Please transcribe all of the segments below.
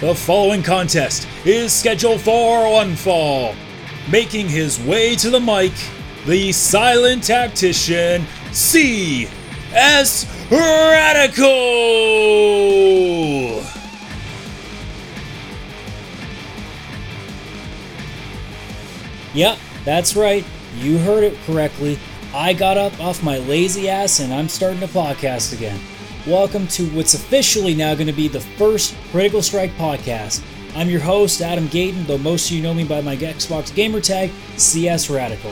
The following contest is scheduled for one fall. Making his way to the mic, the silent tactician C.S. Radical! Yep, that's right. You heard it correctly. I got up off my lazy ass and I'm starting a podcast again. Welcome to what's officially now going to be the first Critical Strike podcast. I'm your host, Adam Gayton, though most of you know me by my Xbox gamer tag, CS Radical.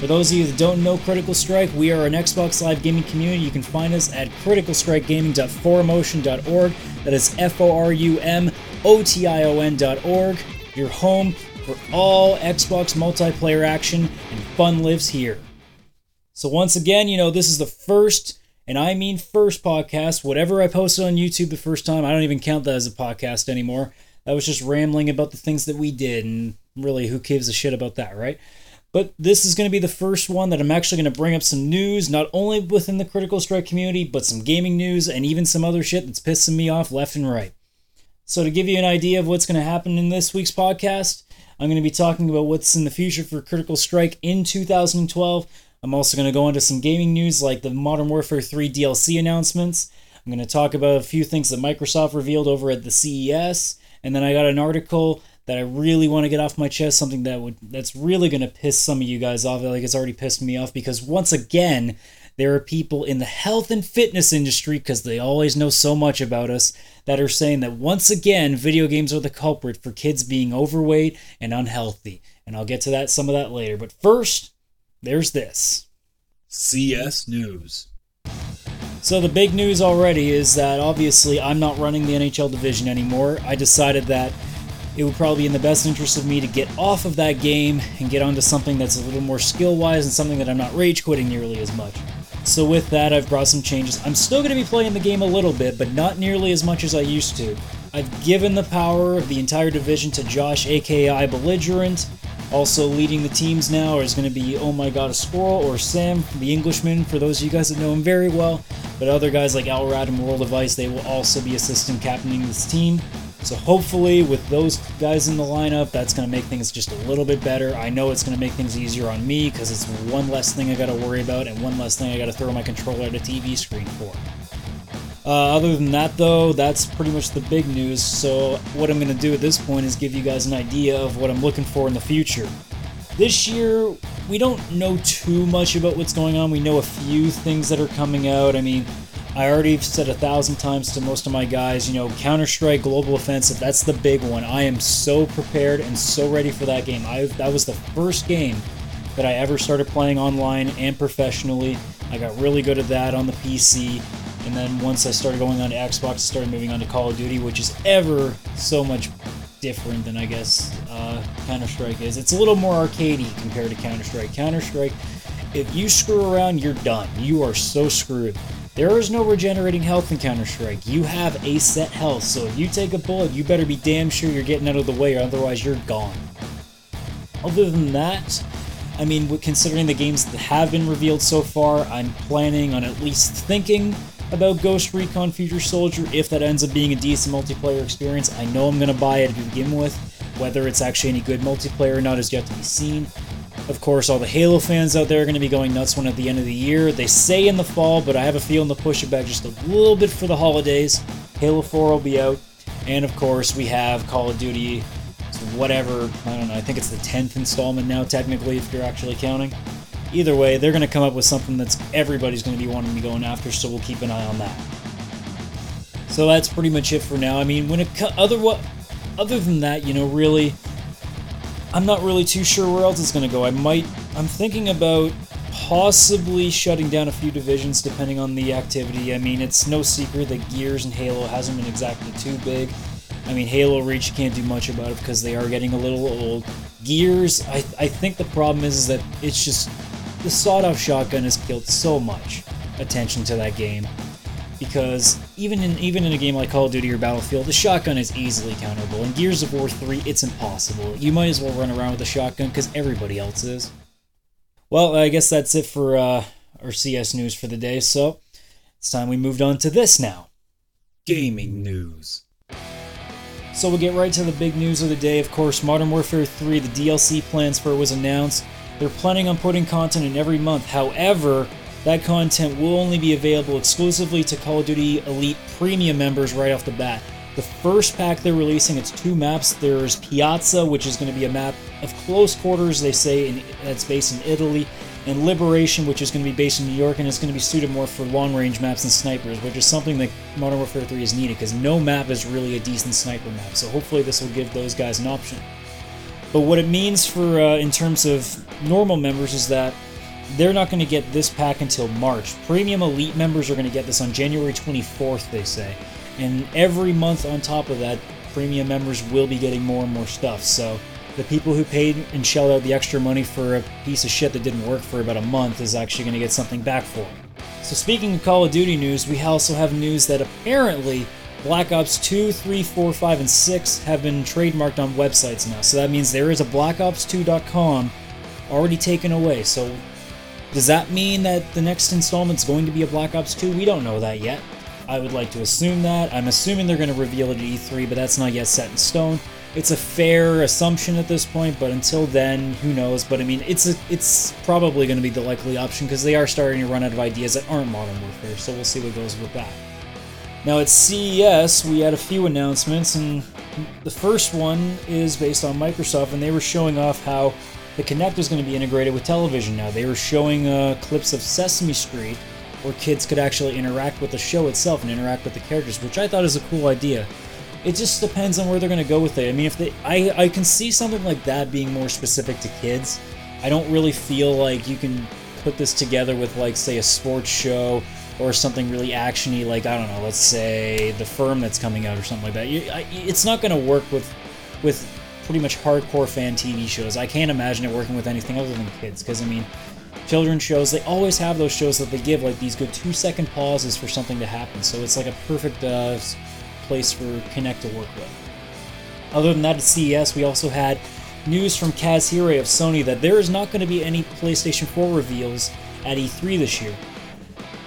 For those of you that don't know Critical Strike, we are an Xbox Live gaming community. You can find us at criticalstrikegaming.forumotion.org. That is F O R U M O T I O N.org. Your home for all Xbox multiplayer action and fun lives here. So, once again, you know, this is the first, and I mean first podcast. Whatever I posted on YouTube the first time, I don't even count that as a podcast anymore. That was just rambling about the things that we did, and really, who gives a shit about that, right? But this is going to be the first one that I'm actually going to bring up some news, not only within the Critical Strike community, but some gaming news and even some other shit that's pissing me off left and right. So, to give you an idea of what's going to happen in this week's podcast, I'm going to be talking about what's in the future for Critical Strike in 2012. I'm also going to go into some gaming news like the Modern Warfare 3 DLC announcements. I'm going to talk about a few things that Microsoft revealed over at the CES, and then I got an article that I really want to get off my chest, something that would that's really going to piss some of you guys off. Like it's already pissed me off because once again, there are people in the health and fitness industry because they always know so much about us that are saying that once again, video games are the culprit for kids being overweight and unhealthy. And I'll get to that some of that later. But first, there's this. CS News. So the big news already is that obviously I'm not running the NHL division anymore. I decided that it would probably be in the best interest of me to get off of that game and get onto something that's a little more skill wise and something that I'm not rage quitting nearly as much. So with that, I've brought some changes. I'm still going to be playing the game a little bit, but not nearly as much as I used to. I've given the power of the entire division to Josh, aka Belligerent. Also leading the teams now is going to be Oh My God a Squirrel or Sam, the Englishman, for those of you guys that know him very well. But other guys like Alrad and World of Ice, they will also be assistant captaining this team. So hopefully, with those guys in the lineup, that's going to make things just a little bit better. I know it's going to make things easier on me because it's one less thing I got to worry about and one less thing I got to throw my controller at a TV screen for. Uh, other than that, though, that's pretty much the big news. So, what I'm going to do at this point is give you guys an idea of what I'm looking for in the future. This year, we don't know too much about what's going on. We know a few things that are coming out. I mean, I already said a thousand times to most of my guys, you know, Counter Strike Global Offensive, that's the big one. I am so prepared and so ready for that game. I that was the first game that I ever started playing online and professionally. I got really good at that on the PC. And then once I started going on to Xbox, I started moving on to Call of Duty, which is ever so much different than I guess uh, Counter Strike is. It's a little more arcadey compared to Counter Strike. Counter Strike, if you screw around, you're done. You are so screwed. There is no regenerating health in Counter Strike. You have a set health, so if you take a bullet, you better be damn sure you're getting out of the way, or otherwise you're gone. Other than that, I mean, considering the games that have been revealed so far, I'm planning on at least thinking about Ghost Recon Future Soldier if that ends up being a decent multiplayer experience. I know I'm going to buy it to begin with. Whether it's actually any good multiplayer or not is yet to be seen. Of course, all the Halo fans out there are going to be going nuts when at the end of the year. They say in the fall, but I have a feeling they'll push it back just a little bit for the holidays. Halo 4 will be out. And of course, we have Call of Duty, whatever, I don't know, I think it's the 10th installment now, technically, if you're actually counting. Either way, they're going to come up with something that's everybody's going to be wanting to be going after, so we'll keep an eye on that. So that's pretty much it for now. I mean, when it co- other what other than that, you know, really I'm not really too sure where else it's going to go. I might, I'm thinking about possibly shutting down a few divisions depending on the activity. I mean, it's no secret that Gears and Halo hasn't been exactly too big. I mean, Halo Reach can't do much about it because they are getting a little old. Gears, I, I think the problem is, is that it's just the sawed-off shotgun has killed so much attention to that game because even in even in a game like Call of Duty or Battlefield, the shotgun is easily counterable. In Gears of War 3, it's impossible. You might as well run around with a shotgun because everybody else is. Well, I guess that's it for uh, our CS news for the day. So it's time we moved on to this now. Gaming news. So we'll get right to the big news of the day. Of course, Modern Warfare 3, the DLC plans for it was announced. They're planning on putting content in every month. However, that content will only be available exclusively to Call of Duty Elite Premium members right off the bat. The first pack they're releasing, it's two maps. There's Piazza, which is going to be a map of close quarters, they say, in, that's based in Italy, and Liberation, which is going to be based in New York, and it's going to be suited more for long range maps and snipers, which is something that Modern Warfare 3 is needed, because no map is really a decent sniper map. So hopefully this will give those guys an option. But what it means for, uh, in terms of normal members, is that they're not going to get this pack until March. Premium Elite members are going to get this on January 24th, they say. And every month on top of that, premium members will be getting more and more stuff. So the people who paid and shelled out the extra money for a piece of shit that didn't work for about a month is actually going to get something back for it. So speaking of Call of Duty news, we also have news that apparently Black Ops 2, 3, 4, 5, and 6 have been trademarked on websites now. So that means there is a BlackOps2.com already taken away. So does that mean that the next installment is going to be a Black Ops 2? We don't know that yet. I would like to assume that. I'm assuming they're going to reveal it at E3, but that's not yet set in stone. It's a fair assumption at this point, but until then, who knows? But I mean, it's a, it's probably going to be the likely option because they are starting to run out of ideas that aren't Modern Warfare. So we'll see what goes with that. Now at CES, we had a few announcements, and the first one is based on Microsoft, and they were showing off how the Kinect is going to be integrated with television now. They were showing uh, clips of Sesame Street where kids could actually interact with the show itself and interact with the characters, which I thought is a cool idea. It just depends on where they're going to go with it. I mean, if they, I, I can see something like that being more specific to kids. I don't really feel like you can put this together with, like, say, a sports show or something really actiony, like I don't know, let's say the firm that's coming out or something like that. It's not going to work with with pretty much hardcore fan TV shows. I can't imagine it working with anything other than kids, because I mean, children's shows they always have those shows that they give like these good two second pauses for something to happen. So it's like a perfect uh, place for Kinect to work with. Other than that, at CES we also had news from Kaz Hirai of Sony that there is not going to be any PlayStation 4 reveals at E3 this year.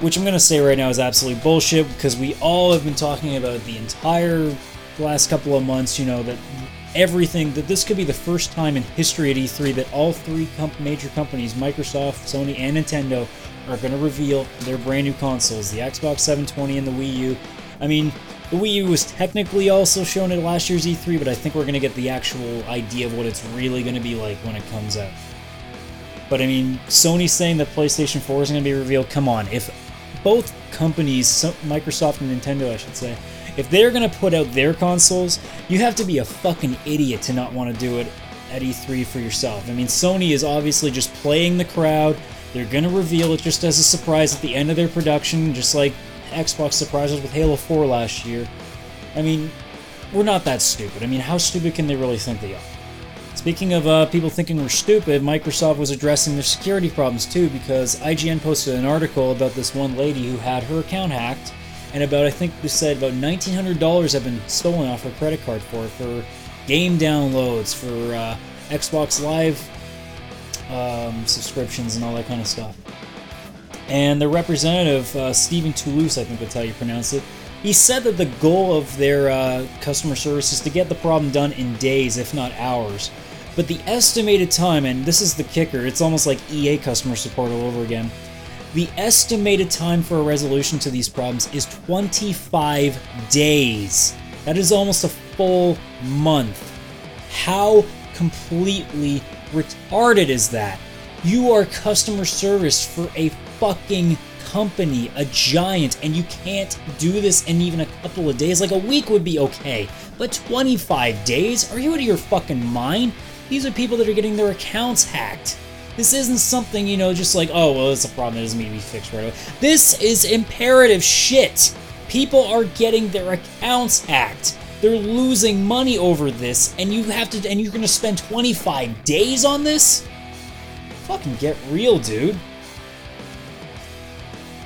Which I'm going to say right now is absolutely bullshit because we all have been talking about the entire last couple of months, you know, that everything that this could be the first time in history at E3 that all three comp- major companies, Microsoft, Sony, and Nintendo, are going to reveal their brand new consoles, the Xbox 720 and the Wii U. I mean, the Wii U was technically also shown at last year's E3, but I think we're going to get the actual idea of what it's really going to be like when it comes out. But I mean, Sony's saying that PlayStation 4 is going to be revealed. Come on, if both companies, Microsoft and Nintendo, I should say, if they're gonna put out their consoles, you have to be a fucking idiot to not want to do it at E3 for yourself. I mean, Sony is obviously just playing the crowd. They're gonna reveal it just as a surprise at the end of their production, just like Xbox surprises with Halo 4 last year. I mean, we're not that stupid. I mean, how stupid can they really think they are? Speaking of uh, people thinking we're stupid, Microsoft was addressing their security problems too because IGN posted an article about this one lady who had her account hacked and about I think they said about nineteen hundred dollars have been stolen off her credit card for for game downloads, for uh, Xbox Live um, subscriptions, and all that kind of stuff. And the representative, uh, Stephen Toulouse, I think that's how you pronounce it, he said that the goal of their uh, customer service is to get the problem done in days, if not hours. But the estimated time, and this is the kicker, it's almost like EA customer support all over again. The estimated time for a resolution to these problems is 25 days. That is almost a full month. How completely retarded is that? You are customer service for a fucking company, a giant, and you can't do this in even a couple of days. Like a week would be okay, but 25 days? Are you out of your fucking mind? These are people that are getting their accounts hacked. This isn't something, you know, just like, oh, well, it's a problem that doesn't need to be fixed right away. This is imperative shit. People are getting their accounts hacked. They're losing money over this, and you have to, and you're gonna spend 25 days on this? Fucking get real, dude.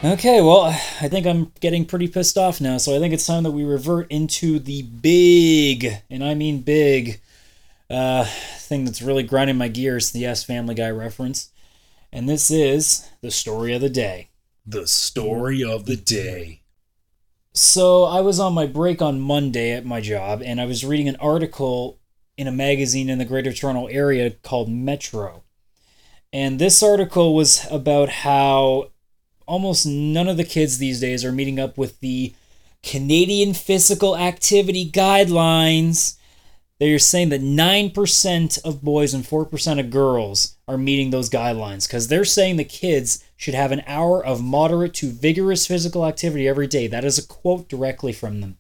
Okay, well, I think I'm getting pretty pissed off now, so I think it's time that we revert into the big, and I mean big, uh, thing that's really grinding my gears, the S Family Guy reference. And this is the story of the day. The story of the day. So I was on my break on Monday at my job, and I was reading an article in a magazine in the Greater Toronto Area called Metro. And this article was about how almost none of the kids these days are meeting up with the Canadian Physical Activity Guidelines. They're saying that 9% of boys and 4% of girls are meeting those guidelines because they're saying the kids should have an hour of moderate to vigorous physical activity every day. That is a quote directly from them.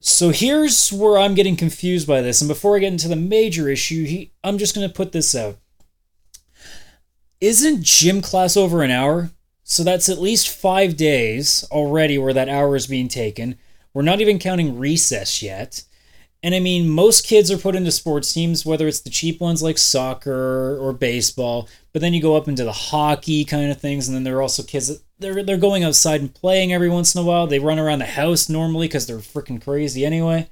So here's where I'm getting confused by this. And before I get into the major issue, he, I'm just going to put this out. Isn't gym class over an hour? So that's at least five days already where that hour is being taken. We're not even counting recess yet. And I mean, most kids are put into sports teams, whether it's the cheap ones like soccer or baseball, but then you go up into the hockey kind of things, and then there are also kids that they're, they're going outside and playing every once in a while. They run around the house normally because they're freaking crazy anyway.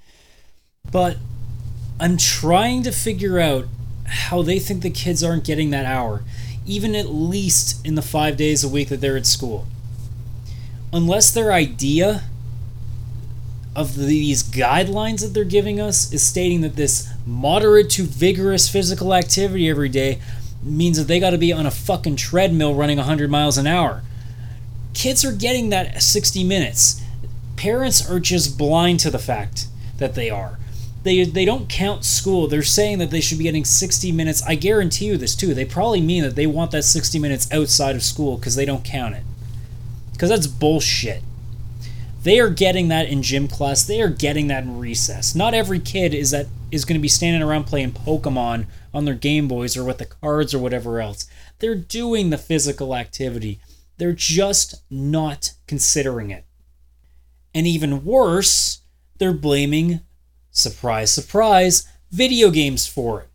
But I'm trying to figure out how they think the kids aren't getting that hour, even at least in the five days a week that they're at school. Unless their idea of these guidelines that they're giving us is stating that this moderate to vigorous physical activity every day means that they got to be on a fucking treadmill running 100 miles an hour. Kids are getting that 60 minutes. Parents are just blind to the fact that they are. They, they don't count school. They're saying that they should be getting 60 minutes. I guarantee you this too. They probably mean that they want that 60 minutes outside of school because they don't count it. Because that's bullshit. They are getting that in gym class. They are getting that in recess. Not every kid is that is going to be standing around playing Pokemon on their Game Boys or with the cards or whatever else. They're doing the physical activity. They're just not considering it. And even worse, they're blaming, surprise, surprise, video games for it.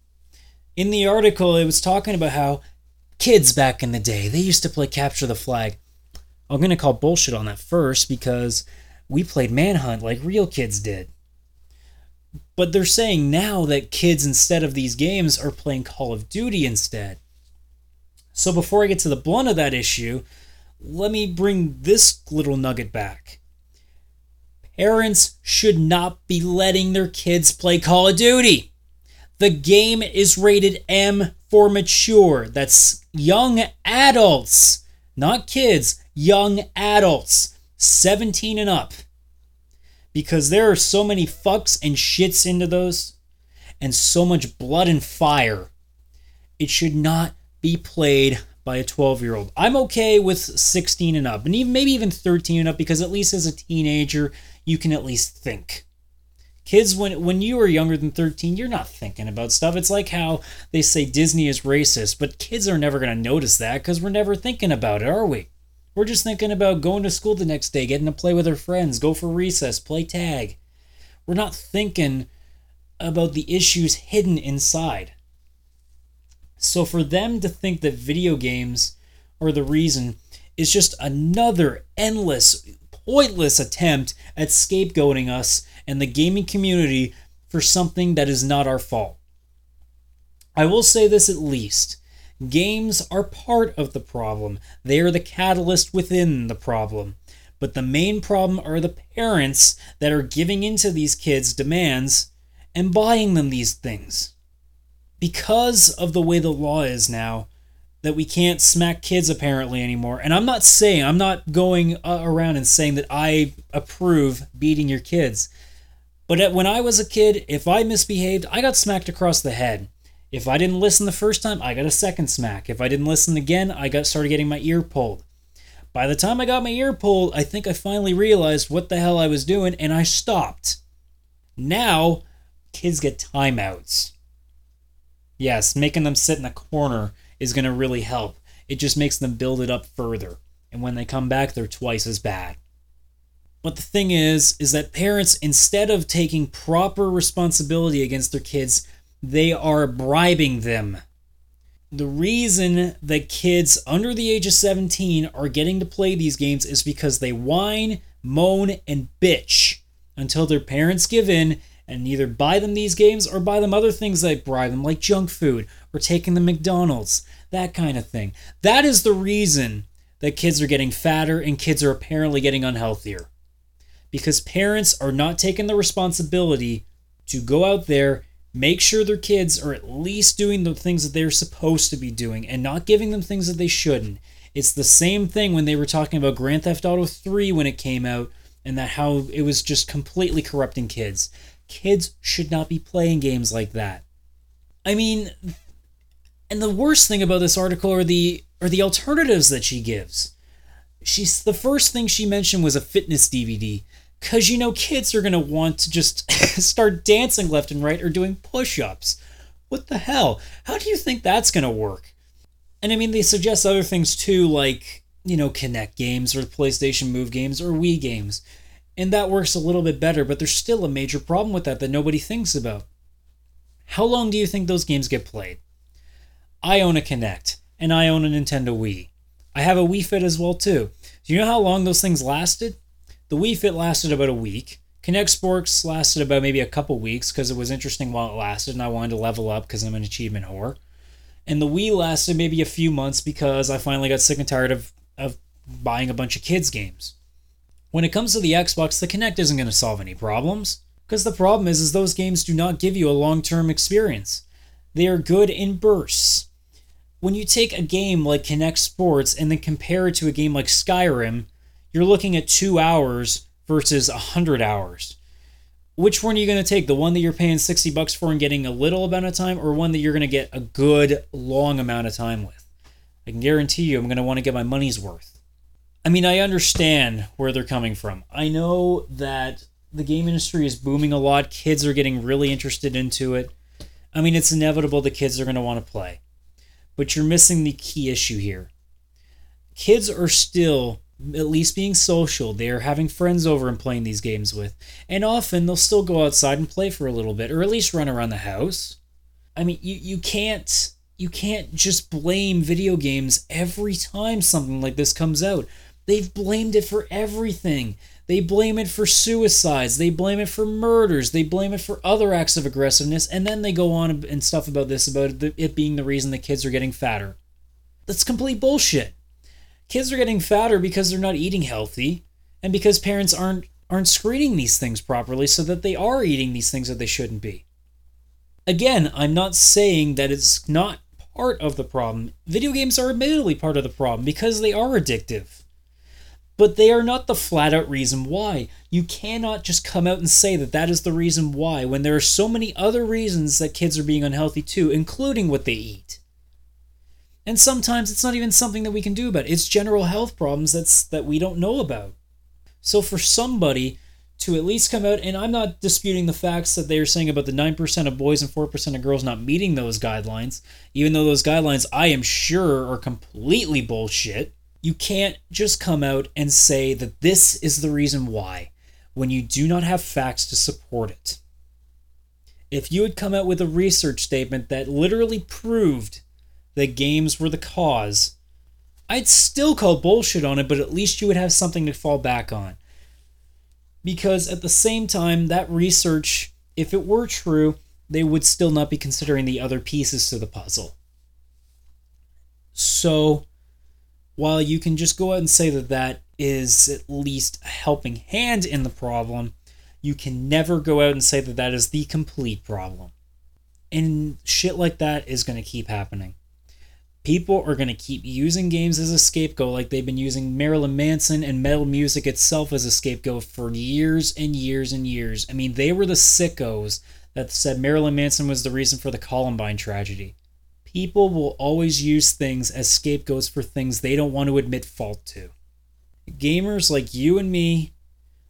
In the article, it was talking about how kids back in the day, they used to play Capture the Flag. I'm going to call bullshit on that first because we played Manhunt like real kids did. But they're saying now that kids, instead of these games, are playing Call of Duty instead. So before I get to the blunt of that issue, let me bring this little nugget back. Parents should not be letting their kids play Call of Duty. The game is rated M for mature. That's young adults, not kids young adults, 17 and up. Because there are so many fucks and shits into those, and so much blood and fire. It should not be played by a 12 year old. I'm okay with 16 and up, and even maybe even 13 and up, because at least as a teenager, you can at least think. Kids, when when you are younger than 13, you're not thinking about stuff. It's like how they say Disney is racist, but kids are never going to notice that because we're never thinking about it, are we? We're just thinking about going to school the next day, getting to play with our friends, go for recess, play tag. We're not thinking about the issues hidden inside. So for them to think that video games are the reason is just another endless, pointless attempt at scapegoating us and the gaming community for something that is not our fault. I will say this at least Games are part of the problem, they are the catalyst within the problem. But the main problem are the parents that are giving into these kids' demands and buying them these things. Because of the way the law is now, that we can't smack kids apparently anymore. And I'm not saying, I'm not going uh, around and saying that I approve beating your kids. But when I was a kid, if I misbehaved, I got smacked across the head. If I didn't listen the first time, I got a second smack. If I didn't listen again, I got started getting my ear pulled. By the time I got my ear pulled, I think I finally realized what the hell I was doing and I stopped. Now, kids get timeouts. Yes, making them sit in a corner is going to really help. It just makes them build it up further. And when they come back, they're twice as bad. But the thing is, is that parents, instead of taking proper responsibility against their kids, they are bribing them. The reason that kids under the age of 17 are getting to play these games is because they whine, moan, and bitch until their parents give in and either buy them these games or buy them other things that bribe them, like junk food or taking them McDonald's, that kind of thing. That is the reason that kids are getting fatter and kids are apparently getting unhealthier. because parents are not taking the responsibility to go out there, make sure their kids are at least doing the things that they're supposed to be doing and not giving them things that they shouldn't. It's the same thing when they were talking about Grand Theft Auto 3 when it came out and that how it was just completely corrupting kids. Kids should not be playing games like that. I mean, and the worst thing about this article are the are the alternatives that she gives. She's the first thing she mentioned was a fitness DVD cuz you know kids are going to want to just start dancing left and right or doing push-ups. What the hell? How do you think that's going to work? And I mean they suggest other things too like, you know, Kinect games or PlayStation Move games or Wii games. And that works a little bit better, but there's still a major problem with that that nobody thinks about. How long do you think those games get played? I own a Kinect and I own a Nintendo Wii. I have a Wii Fit as well too. Do you know how long those things lasted? The Wii Fit lasted about a week. Kinect Sports lasted about maybe a couple weeks because it was interesting while it lasted and I wanted to level up because I'm an achievement whore. And the Wii lasted maybe a few months because I finally got sick and tired of, of buying a bunch of kids' games. When it comes to the Xbox, the Kinect isn't going to solve any problems. Because the problem is, is those games do not give you a long-term experience. They are good in bursts when you take a game like Kinect Sports and then compare it to a game like Skyrim, you're looking at two hours versus a hundred hours. Which one are you going to take? The one that you're paying 60 bucks for and getting a little amount of time, or one that you're going to get a good long amount of time with? I can guarantee you I'm going to want to get my money's worth. I mean, I understand where they're coming from. I know that the game industry is booming a lot, kids are getting really interested into it. I mean, it's inevitable the kids are going to want to play but you're missing the key issue here. Kids are still at least being social. They are having friends over and playing these games with. And often they'll still go outside and play for a little bit or at least run around the house. I mean, you you can't you can't just blame video games every time something like this comes out. They've blamed it for everything. They blame it for suicides. They blame it for murders. They blame it for other acts of aggressiveness. And then they go on and stuff about this, about it being the reason the kids are getting fatter. That's complete bullshit. Kids are getting fatter because they're not eating healthy and because parents aren't aren't screening these things properly so that they are eating these things that they shouldn't be. Again, I'm not saying that it's not part of the problem. Video games are admittedly part of the problem because they are addictive but they are not the flat out reason why. You cannot just come out and say that that is the reason why when there are so many other reasons that kids are being unhealthy too, including what they eat. And sometimes it's not even something that we can do about. It. It's general health problems that's that we don't know about. So for somebody to at least come out and I'm not disputing the facts that they're saying about the 9% of boys and 4% of girls not meeting those guidelines, even though those guidelines I am sure are completely bullshit you can't just come out and say that this is the reason why when you do not have facts to support it. If you had come out with a research statement that literally proved that games were the cause, I'd still call bullshit on it, but at least you would have something to fall back on. Because at the same time, that research, if it were true, they would still not be considering the other pieces to the puzzle. So, while you can just go out and say that that is at least a helping hand in the problem, you can never go out and say that that is the complete problem. And shit like that is going to keep happening. People are going to keep using games as a scapegoat like they've been using Marilyn Manson and metal music itself as a scapegoat for years and years and years. I mean, they were the sickos that said Marilyn Manson was the reason for the Columbine tragedy. People will always use things as scapegoats for things they don't want to admit fault to. Gamers like you and me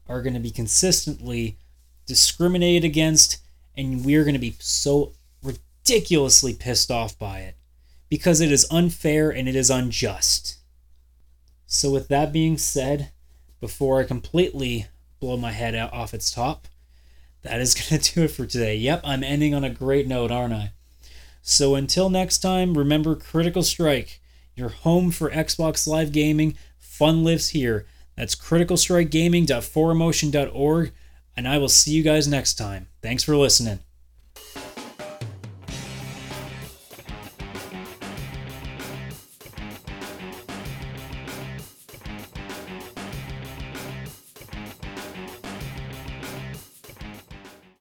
are going to be consistently discriminated against, and we're going to be so ridiculously pissed off by it because it is unfair and it is unjust. So, with that being said, before I completely blow my head out off its top, that is going to do it for today. Yep, I'm ending on a great note, aren't I? So until next time, remember Critical Strike, your home for Xbox Live Gaming. Fun lives here. That's criticalstrikegaming.forumotion.org, and I will see you guys next time. Thanks for listening.